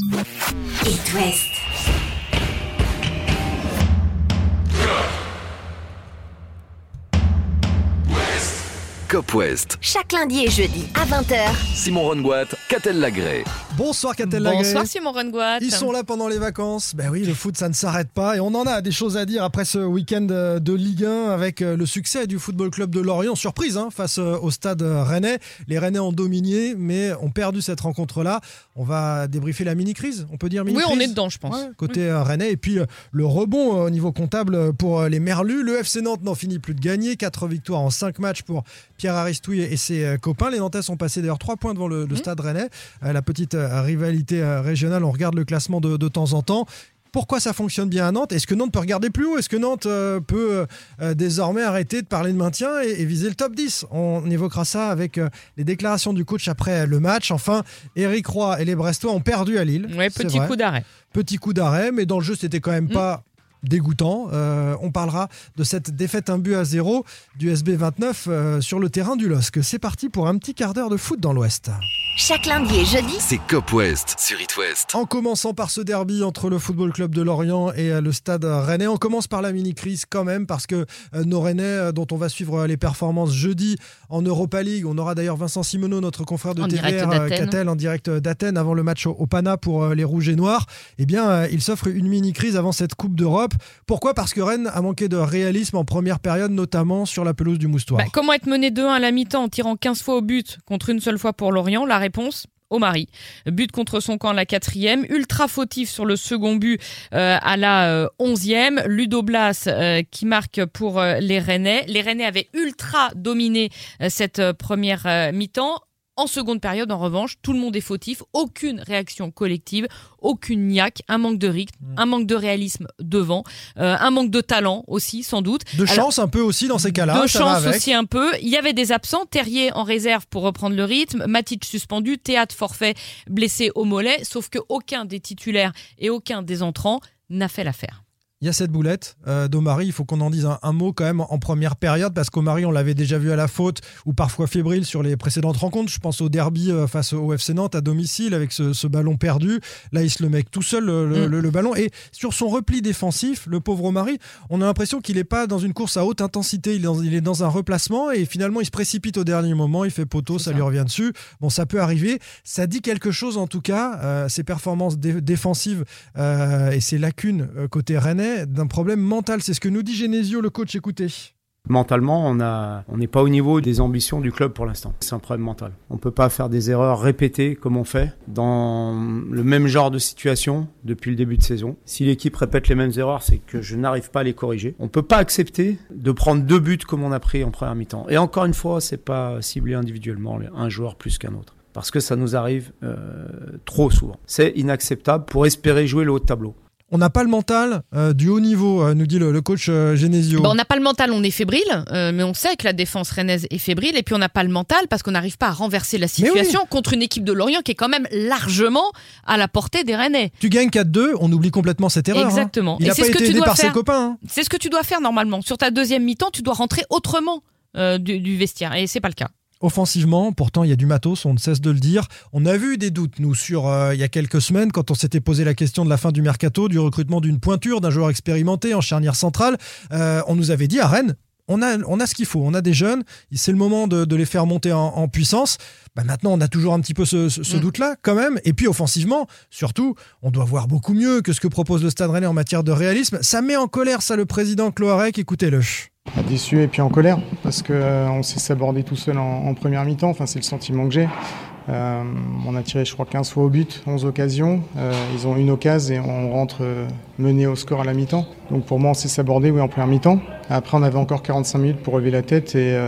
It West. Cop West. Chaque lundi et jeudi à 20h. Simon Rongoat, Catel Lagré. Bonsoir Catel Lagré. Bonsoir Simon Rengoat. Ils sont là pendant les vacances. Ben oui, le foot, ça ne s'arrête pas. Et on en a des choses à dire après ce week-end euh, de Ligue 1 avec euh, le succès du Football Club de Lorient. Surprise hein, face euh, au stade rennais. Les Rennais ont dominé, mais ont perdu cette rencontre-là. On va débriefer la mini-crise. On peut dire Oui, mini-crise on est dedans, je pense. Ouais, côté rennais. Et puis le rebond au niveau comptable pour les Merlus. Le FC Nantes n'en finit plus de gagner. 4 victoires en 5 matchs pour Pierre Aristouille et ses euh, copains. Les Nantais sont passés d'ailleurs 3 points devant le, le stade rennais. Euh, la petite euh, rivalité régionale, on regarde le classement de, de temps en temps. Pourquoi ça fonctionne bien à Nantes? Est-ce que Nantes peut regarder plus haut? Est-ce que Nantes euh, peut euh, désormais arrêter de parler de maintien et, et viser le top 10 On évoquera ça avec euh, les déclarations du coach après le match. Enfin, Eric Roy et les Brestois ont perdu à Lille. Ouais, petit coup d'arrêt. Petit coup d'arrêt, mais dans le jeu, c'était quand même Mm. pas dégoûtant. Euh, on parlera de cette défaite un but à zéro du SB 29 euh, sur le terrain du LOSC. C'est parti pour un petit quart d'heure de foot dans l'Ouest. Chaque lundi et jeudi. C'est Cop West sur It West. En commençant par ce derby entre le Football Club de Lorient et euh, le Stade Rennais, on commence par la mini-crise quand même parce que nos Rennais, dont on va suivre les performances jeudi en Europa League, on aura d'ailleurs Vincent Simoneau, notre confrère de TVR. Catel, en direct d'Athènes avant le match au, Pana pour les Rouges et Noirs. Eh bien, il s'offre une mini-crise avant cette Coupe d'Europe. Pourquoi Parce que Rennes a manqué de réalisme en première période, notamment sur la pelouse du Moustoir. Bah, comment être mené 2-1 à la mi-temps en tirant 15 fois au but contre une seule fois pour Lorient La réponse au mari. But contre son camp à la quatrième, ultra fautif sur le second but euh, à la euh, onzième. Ludo Blas euh, qui marque pour les Rennais. Les Rennais avaient ultra dominé cette première mi-temps. En seconde période, en revanche, tout le monde est fautif, aucune réaction collective, aucune niaque, un manque de rythme, un manque de réalisme devant, euh, un manque de talent aussi, sans doute. de Alors- chance un peu aussi dans ces cas-là. de ça va chance avec. aussi un peu. Il y avait des absents. Terrier en réserve pour reprendre le rythme. Matic suspendu. Théâtre forfait blessé au mollet. Sauf que aucun des titulaires et aucun des entrants n'a fait l'affaire. Il y a cette boulette euh, d'Omari, il faut qu'on en dise un, un mot quand même en première période, parce qu'Omari, on l'avait déjà vu à la faute, ou parfois fébrile sur les précédentes rencontres. Je pense au derby euh, face au FC Nantes à domicile, avec ce, ce ballon perdu. Là, il se le met tout seul, le, le- Mm. le- le ballon. Et sur son repli défensif, le pauvre Omari, on a l'impression qu'il n'est pas dans une course à haute intensité, il est, dans, il est dans un replacement, et finalement, il se précipite au dernier moment, il fait poteau, ça, ça. lui revient dessus. Bon, ça peut arriver. Ça dit quelque chose, en tout cas, euh, ses performances dé- défensives euh, et ses lacunes euh, côté rennais d'un problème mental. C'est ce que nous dit Genesio, le coach. Écoutez. Mentalement, on n'est pas au niveau des ambitions du club pour l'instant. C'est un problème mental. On peut pas faire des erreurs répétées comme on fait dans le même genre de situation depuis le début de saison. Si l'équipe répète les mêmes erreurs, c'est que je n'arrive pas à les corriger. On peut pas accepter de prendre deux buts comme on a pris en première mi-temps. Et encore une fois, c'est pas ciblé individuellement un joueur plus qu'un autre. Parce que ça nous arrive euh, trop souvent. C'est inacceptable pour espérer jouer le haut de tableau. On n'a pas le mental euh, du haut niveau, euh, nous dit le, le coach euh, Genesio. Bon, on n'a pas le mental, on est fébrile, euh, mais on sait que la défense rennaise est fébrile. Et puis on n'a pas le mental parce qu'on n'arrive pas à renverser la oui. situation contre une équipe de Lorient qui est quand même largement à la portée des Rennais. Tu gagnes 4-2, on oublie complètement cette erreur. hein. Exactement. Il Et c'est pas ce que tu aidé dois par ses faire. copains. hein. C'est ce que tu dois faire normalement. Sur ta deuxième mi-temps, tu dois rentrer autrement euh, du, du vestiaire. Et c'est pas le cas. Offensivement, pourtant, il y a du matos, on ne cesse de le dire. On a vu des doutes, nous, sur euh, il y a quelques semaines, quand on s'était posé la question de la fin du mercato, du recrutement d'une pointure, d'un joueur expérimenté en charnière centrale. Euh, on nous avait dit à Rennes, on a, on a ce qu'il faut, on a des jeunes, c'est le moment de, de les faire monter en, en puissance. Bah maintenant, on a toujours un petit peu ce, ce- ce Mm. doute-là, quand même. Et puis, offensivement, surtout, on doit voir beaucoup mieux que ce que propose le Stade Rennais en matière de réalisme. Ça met en colère, ça, le président Cloarec. Écoutez-le. Déçu et puis en colère parce que euh, on sait s'aborder tout seul en, première mi-temps. Enfin, c'est le sentiment que j'ai. Euh, on a tiré, je crois, 15 fois au but, 11 occasions. Euh, ils ont une occasion et on rentre euh, mené au score à la mi-temps. Donc pour moi, on sait s'aborder oui, en première mi-temps. Après, on avait encore 45 minutes pour relever la tête et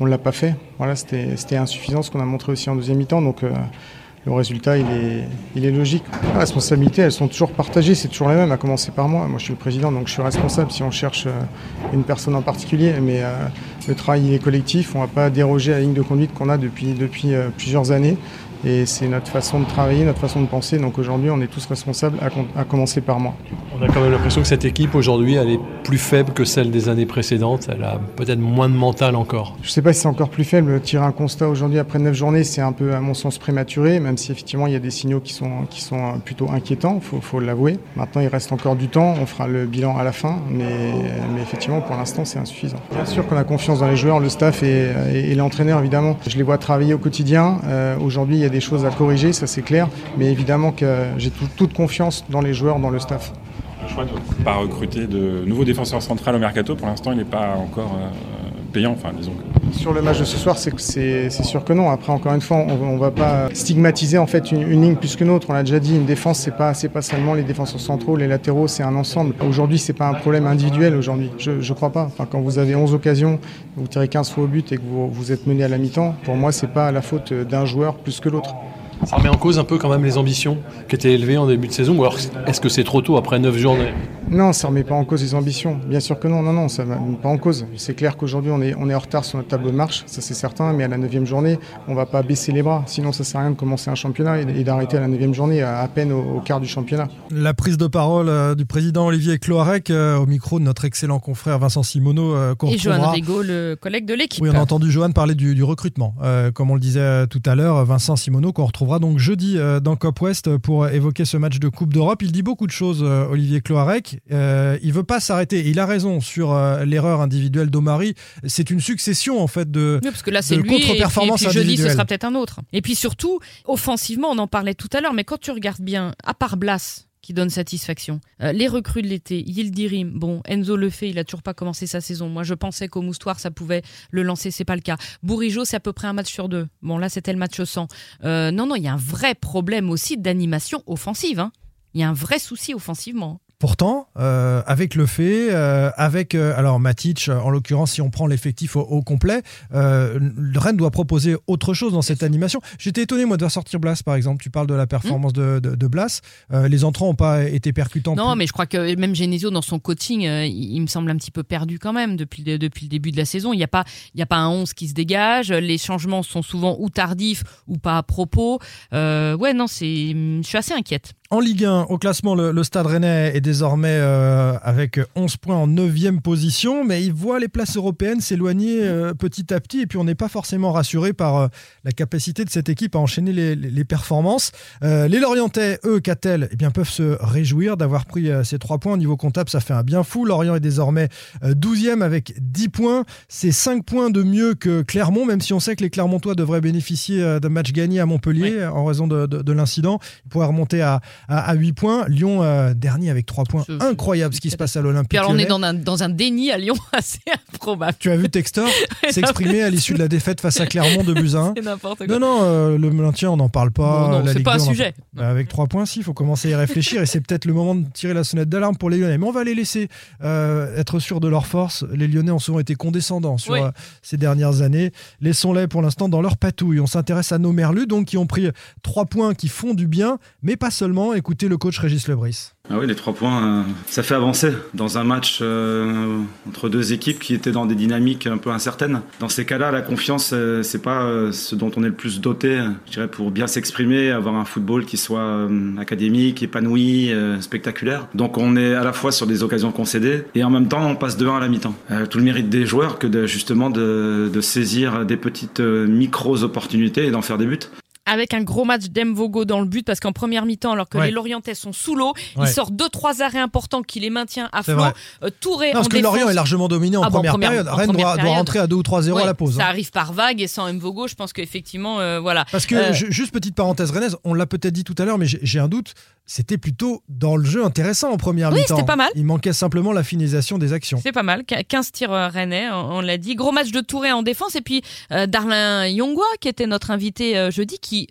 on ne l'a pas fait. Voilà, c'était insuffisant ce qu'on a montré aussi en deuxième mi-temps. Donc le résultat, il est, logique. Les responsabilités, elles sont toujours partagées, c'est toujours les mêmes, à commencer par moi. Moi, je suis le président, donc je suis responsable si on cherche euh, une personne en particulier. Mais euh, le travail, il est collectif. On ne va pas déroger à la ligne de conduite qu'on a depuis, depuis euh, plusieurs années. Et c'est notre façon de travailler, notre façon de penser. Donc aujourd'hui, on est tous responsables, à, commencer par moi. On a quand même l'impression que cette équipe aujourd'hui, elle est plus faible que celle des années précédentes. Elle a peut-être moins de mental encore. Je ne sais pas si c'est encore plus faible. Tirer un constat aujourd'hui après 9 journées, c'est un peu, à mon sens, prématuré, même si effectivement il y a des signaux qui sont, qui sont plutôt inquiétants, il faut, l'avouer. Maintenant, il reste encore du temps. On fera le bilan à la fin, mais, mais effectivement, pour l'instant, c'est insuffisant. Bien sûr qu'on a confiance dans les joueurs, le staff et, et, l'entraîneur, évidemment. Je les vois travailler au quotidien. Euh, aujourd'hui, il y a des choses à corriger, ça c'est clair. Mais évidemment que j'ai toute confiance dans les joueurs, dans le staff. Le choix de ne pas recruter de nouveaux défenseurs centrales au mercato, pour l'instant, il n'est pas encore euh, payant. Enfin, disons Sur le match de ce soir, c'est sûr que non. Après, encore une fois, on ne va pas stigmatiser en fait une, ligne plus qu'une autre. On l'a déjà dit, une défense, c'est pas pas seulement les défenseurs centraux, les latéraux, c'est un ensemble. Aujourd'hui, c'est pas un problème individuel. Aujourd'hui, je ne crois pas. Quand vous avez 11 occasions, vous tirez 15 fois au but et que vous, vous êtes mené à la mi-temps, pour moi, c'est pas la faute d'un joueur plus que l'autre. Ça remet en cause un peu quand même les ambitions qui étaient élevées en début de saison ou alors est-ce que c'est trop tôt après 9 journées? Non, ça remet pas en cause les ambitions. Bien sûr que non, non, non, ça ne remet pas en cause. C'est clair qu'aujourd'hui on est, on est en retard sur notre tableau de marche, ça c'est certain, mais à la 9 journée, on va pas baisser les bras. Sinon ça sert à rien de commencer un championnat et d'arrêter à la 9 journée, à, peine au, quart du championnat. La prise de parole euh, du président Olivier Cloarec euh, au micro de notre excellent confrère Vincent Simoneau. Euh, et Johan Rigaud, le collègue de l'équipe. Oui, on a entendu Johan parler du, recrutement. comme on le disait tout à l'heure, Vincent Simoneau qu'on retrouvera donc jeudi euh, dans Cop West pour évoquer ce match de Coupe d'Europe. Il dit beaucoup de choses, euh, Olivier Cloarec. Euh, il veut pas s'arrêter. Il a raison sur l'erreur individuelle d'Omari. C'est une succession en fait de, oui, parce que là, c'est contre-performance et puis, jeudi, ce sera peut-être un autre. Et puis surtout, offensivement, on en parlait tout à l'heure, mais quand tu regardes bien, à part Blas, qui donne satisfaction. Euh, les recrues de l'été, Yildirim, bon, Enzo le fait, il a toujours pas commencé sa saison. Moi, je pensais qu'au Moustoir, ça pouvait le lancer, c'est pas le cas. Bourigeau, c'est à peu près un match sur deux. Bon, là, c'était le match 100. Euh, non, non, il y a un vrai problème aussi d'animation offensive. Hein. Il y a un vrai souci offensivement. Pourtant, euh, avec le fait, euh, avec euh, alors Matic, en l'occurrence, si on prend l'effectif au, complet, Rennes doit proposer autre chose dans cette animation. J'étais étonné moi de voir sortir Blas, par exemple. Tu parles de la performance de, de, Blas. les entrants n'ont pas été percutants. Non, mais je crois que même Genesio dans son coaching, il, me semble un petit peu perdu quand même depuis depuis le début de la saison. Il n'y a pas il y a pas un 11 qui se dégage. Les changements sont souvent ou tardifs ou pas à propos. ouais, non, c'est je suis assez inquiète. En Ligue 1, au classement, le, Stade Rennais est désormais euh, avec 11 points en 9e position, mais il voit les places européennes s'éloigner euh, petit à petit, et puis on n'est pas forcément rassuré par euh, la capacité de cette équipe à enchaîner les, performances. les Lorientais, eux, Catel, eh bien, peuvent se réjouir d'avoir pris ces 3 points. Au niveau comptable, ça fait un bien fou. Lorient est désormais 12e avec 10 points. C'est 5 points de mieux que Clermont, même si on sait que les Clermontois devraient bénéficier d'un match gagné à Montpellier en raison de, de l'incident. Ils pourraient remonter à à, 8 points. Lyon, euh, dernier avec 3 points. Incroyable ce qui se passe à l'Olympique. Alors on est dans un, dans un déni à Lyon assez improbable. Tu as vu Textor s'exprimer à l'issue de la défaite face à Clermont de Buzyn. C'est n'importe quoi. Non, non, euh, le maintien, on n'en parle pas. Non, c'est pas un sujet. Bah, avec 3 points, si, il faut commencer à y réfléchir et c'est peut-être le moment de tirer la sonnette d'alarme pour les Lyonnais. Mais on va les laisser euh, être sûrs de leur force. Les Lyonnais ont souvent été condescendants sur ces dernières années. Laissons-les pour l'instant dans leur patouille. On s'intéresse à nos merlus, donc qui ont pris 3 points qui font du bien, mais pas seulement. Écoutez le coach Régis Lebris? Ah oui, les trois points, euh, ça fait avancer dans un match euh, entre deux équipes qui étaient dans des dynamiques un peu incertaines. Dans ces cas-là, la confiance, euh, c'est pas ce dont on est le plus doté, je dirais, pour bien s'exprimer, avoir un football qui soit académique, épanoui, spectaculaire. Donc on est à la fois sur des occasions concédées et en même temps on passe de 1 à la mi-temps. tout le mérite des joueurs que justement de, de saisir des petites micros opportunités et d'en faire des buts avec un gros match d'Emvogo dans le but parce qu'en première mi-temps, alors que les Lorientais sont sous l'eau, il sort deux trois arrêts importants qui les maintient à flot. Euh, Touré non, parce que Lorient est largement dominé en, ah, première, période. Rennes doit, rentrer à 2 ou 3-0 à la pause. Ça hein. arrive par vague et sans Mvogo, je pense qu'effectivement, euh, voilà. Parce que, euh, juste petite parenthèse rennaise, on l'a peut-être dit tout à l'heure, mais j'ai un doute c'était plutôt dans le jeu intéressant en première mi-temps. Oui, c'était pas mal. Il manquait simplement la finisation des actions. C'est pas mal. 15 tirs euh, rennais, on, l'a dit. Gros match de Touré en défense. Et puis Darlin Yongwa, qui était notre invité jeudi, qui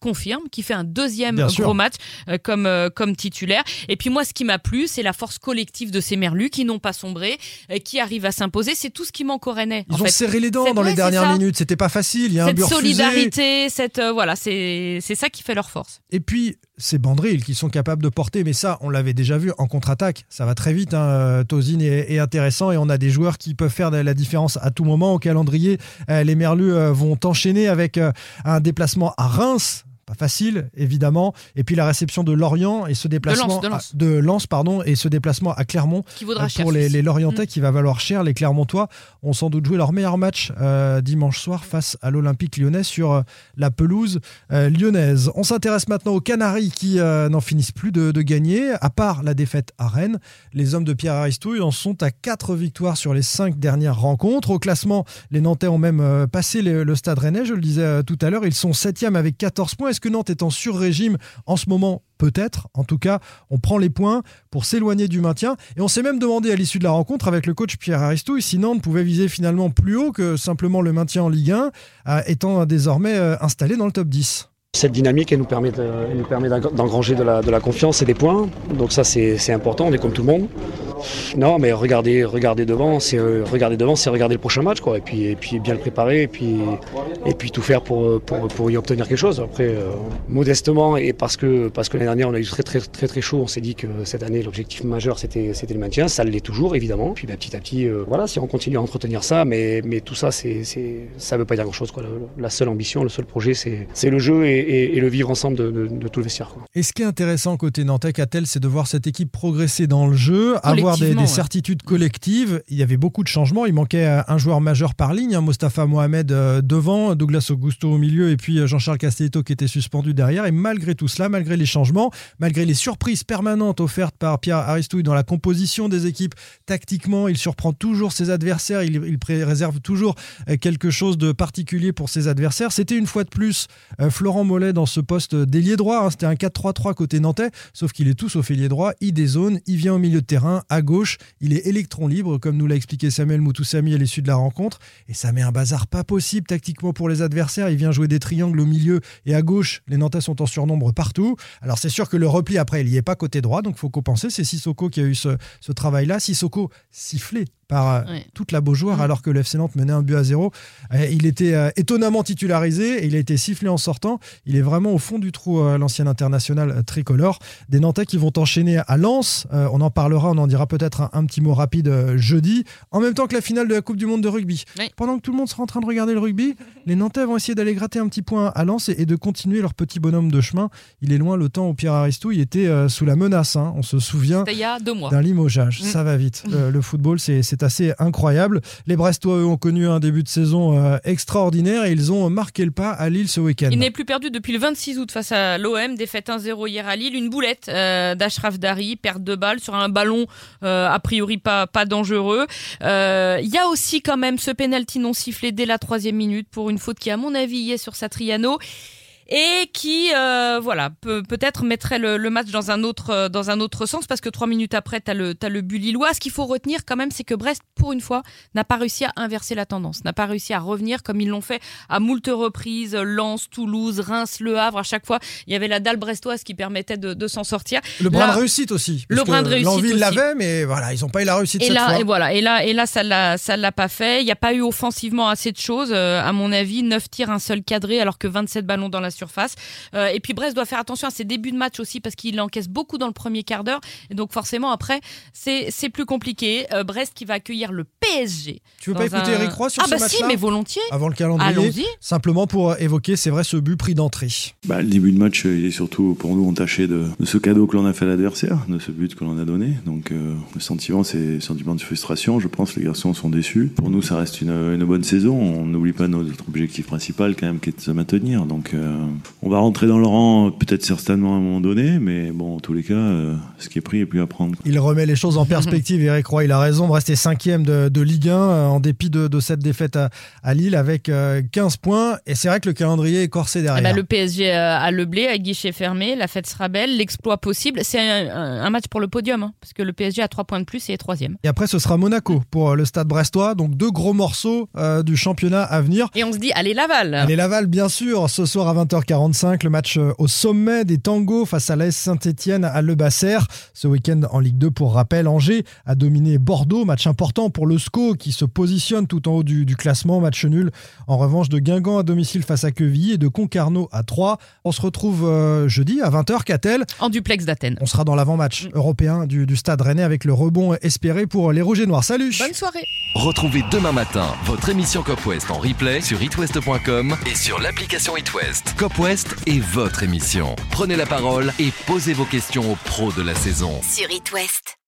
confirme, qui fait un deuxième gros match euh, comme, euh, comme titulaire. Et puis moi, ce qui m'a plu, c'est la force collective de ces Merlus qui n'ont pas sombré, euh, qui arrivent à s'imposer. C'est tout ce qui manque au Rennais. Ils ont serré les dents dans les dernières minutes. C'était pas facile. Il y a cette un solidarité, cette voilà, c'est ça qui fait leur force. Et puis ces bandrilles qui sont capables de porter, mais ça, on l'avait déjà vu en contre-attaque. Ça va très vite. Hein. Tozine est, intéressant et on a des joueurs qui peuvent faire la différence à tout moment au calendrier. les Merlus vont enchaîner avec un déplacement à Reims facile évidemment. Et puis la réception de Lorient et ce déplacement de Lens, à- de Lens, pardon, et ce déplacement à Clermont Qui vaudra euh, cher. pour les, Lorientais Mm. qui va valoir cher. Les Clermontois ont sans doute joué leur meilleur match euh, dimanche soir face à l'Olympique lyonnais sur euh, la pelouse lyonnaise. On s'intéresse maintenant aux Canaries qui n'en finissent plus de, de gagner. À part la défaite à Rennes, les hommes de Pierre Aristouille en sont à 4 victoires sur les 5 dernières rencontres. Au classement, les Nantais ont même passé le, le stade rennais, je le disais tout à l'heure. Ils sont 7e avec 14 points. Est-ce que Nantes est en sur-régime en ce moment Peut-être. En tout cas, on prend les points pour s'éloigner du maintien. Et on s'est même demandé à l'issue de la rencontre avec le coach Pierre Aristouille si Nantes pouvait viser finalement plus haut que simplement le maintien en Ligue 1, euh, étant désormais euh, installé dans le top 10. Cette dynamique, elle nous permet nous permet d'eng- d'engranger de la, confiance et des points. Donc ça, c'est important, on est comme tout le monde. Non, mais regarder, regarder devant, c'est euh, regarder devant, c'est regarder le prochain match, quoi. Et puis, et puis bien le préparer, et puis, et puis tout faire pour, pour, pour y obtenir quelque chose. Après, euh, modestement, et parce que, parce que l'année dernière, on a eu très, très, très, très chaud, on s'est dit que cette année, l'objectif majeur, c'était, c'était le maintien. Ça l'est toujours, évidemment. Puis, bah, petit à petit, euh, voilà, si on continue à entretenir ça, mais, mais tout ça, c'est, c'est, ça veut pas dire grand-chose, quoi. Le- La seule ambition, le seul projet, c'est, c'est le jeu et- et le vivre ensemble de, de- de tout le vestiaire, quoi. Et ce qui est intéressant côté Nantais, Catel, c'est de voir cette équipe progresser dans le jeu, avoir des, des Collectivement, ouais. certitudes collectives. Il y avait beaucoup de changements. Il manquait euh, un joueur majeur par ligne, hein, Mostafa Mohamed euh, devant, Douglas Augusto au milieu et puis euh, Jean-Charles Castelletto qui était suspendu derrière. Et malgré tout cela, malgré les changements, malgré les surprises permanentes offertes par Pierre Aristouille dans la composition des équipes, tactiquement, il surprend toujours ses adversaires. Il, il réserve toujours quelque chose de particulier pour ses adversaires. C'était une fois de plus Florent Mollet dans ce poste d'ailier droit. hein. C'était un 4-3-3 côté nantais, sauf qu'il est tout sauf ailier droit. Il dézone, il vient au milieu de terrain, à gauche. Il est électron libre, comme nous l'a expliqué Samuel Moutoussami à l'issue de la rencontre. Et ça met un bazar pas possible tactiquement pour les adversaires. Il vient jouer des triangles au milieu et à gauche. Les Nantais sont en surnombre partout. Alors c'est sûr que le repli après, il n'y est pas côté droit, donc faut compenser. C'est Sissoko qui a eu ce, ce travail-là. Sissoko sifflé par euh, Ouais. toute la Beaujoire Mm. alors que le FC Nantes menait un but à zéro. Il était euh, étonnamment titularisé et il a été sifflé en sortant. Il est vraiment au fond du trou, euh, l'ancien international euh, tricolore. Des Nantais qui vont enchaîner à Lens. Euh, on en parlera, on en dira peut-être un, un petit mot rapide jeudi, en même temps que la finale de la Coupe du Monde de rugby. Oui. Pendant que tout le monde sera en train de regarder le rugby, les Nantais vont essayer d'aller gratter un petit point à Lens et, et de continuer leur petit bonhomme de chemin. Il est loin le temps où Pierre Aristouille était euh, sous la menace. hein. On se souvient il d'un limogeage. Mm. Ça va vite. Le, le football, c'est c'est assez incroyable. Les Brestois, eux, ont connu un début de saison euh, extraordinaire et ils ont marqué le pas à Lille ce week-end. Il n'est plus perdu depuis le 26 août face à l'OM, défaite 1-0 hier à Lille, une boulette euh, d'Ashraf Dari, perte de balle sur un ballon euh, a priori pas, dangereux. Euh, Il y a aussi quand même ce penalty non sifflé dès la troisième minute pour une faute qui à mon avis y est sur Satriano et qui euh, voilà peut peut-être mettrait le, le match dans un autre euh, dans un autre sens parce que trois minutes après t'as le t'as le but lillois. Ce qu'il faut retenir quand même c'est que Brest pour une fois n'a pas réussi à inverser la tendance, n'a pas réussi à revenir comme ils l'ont fait à moult reprises. Lens, Toulouse, Reims, Le Havre à chaque fois il y avait la dalle brestoise qui permettait de, de s'en sortir. Le brin Là- de réussite aussi. Le brin de réussite L'envie, l'avaient, mais voilà, ils n'ont pas eu la réussite Et cette là, fois. et voilà, et là, et là, ça l'a, ça l'a pas fait. Il n'y a pas eu offensivement assez de choses, euh, à mon avis. 9 tirs, un seul cadré, alors que 27 ballons dans la surface. Euh, et puis Brest doit faire attention à ses débuts de match aussi, parce qu'il encaisse beaucoup dans le premier quart d'heure. Et donc forcément, après, c'est, c'est plus compliqué. Euh, Brest qui va accueillir le PSG. Tu veux pas écouter un- Eric Roy sur Ah ce bah match-là si, mais volontiers. Avant le calendrier, Allons-y. simplement pour évoquer, c'est vrai, ce but pris d'entrée. Bah, le début de match, euh, il est surtout pour nous entaché de, de ce cadeau que l'on a fait à l'adversaire, de ce but que l'on a donné. Donc euh, le sentiment, c'est sentiment de frustration. Je pense que les garçons sont déçus. Pour nous, ça reste une, une bonne saison. On n'oublie pas notre objectif principal quand même, qui est de se maintenir. Donc euh, on va rentrer dans le rang, peut-être certainement à un moment donné, mais bon, en tous les cas, euh, ce qui est pris est plus à prendre. Il remet les choses en perspective, Eric Roy, il a raison. Brest est cinquième de, de Ligue 1 euh, en dépit de, de cette défaite à, à Lille avec euh, 15 points. Et c'est vrai que le calendrier est corsé Eh derrière. ben, le PSG euh, a le blé, à guichet fermé, la fête sera belle, l'exploit possible. C'est un, match pour le podium, hein, parce que le PSG a 3 points de plus et est troisième. Et après, ce sera Monaco pour euh, le stade brestois. Donc deux gros morceaux euh, du championnat à venir. Et on se dit, allez Laval Allez Laval, bien sûr, ce soir à 20h45, le match euh, au sommet des tangos face à l'AS Saint-Etienne à Le Basser. Ce week-end en Ligue 2, pour rappel, Angers a dominé Bordeaux, match important pour le SCO qui se positionne tout en haut du, du classement, match nul en revanche de Guingamp à domicile face à Quevilly et de Concarneau à 3. On se retrouve euh, jeudi à 20h, Catel. En duplex d'Athènes. On sera dans l'avant-match européen du, du stade rennais avec le rebond espéré pour les Rouges et Noirs. Salut Bonne soirée Retrouvez demain matin votre émission Cop West en replay sur itwest.com et sur l'application itwest. Cop West est votre émission. Prenez la parole et posez vos questions aux pros de la saison. Sur It West.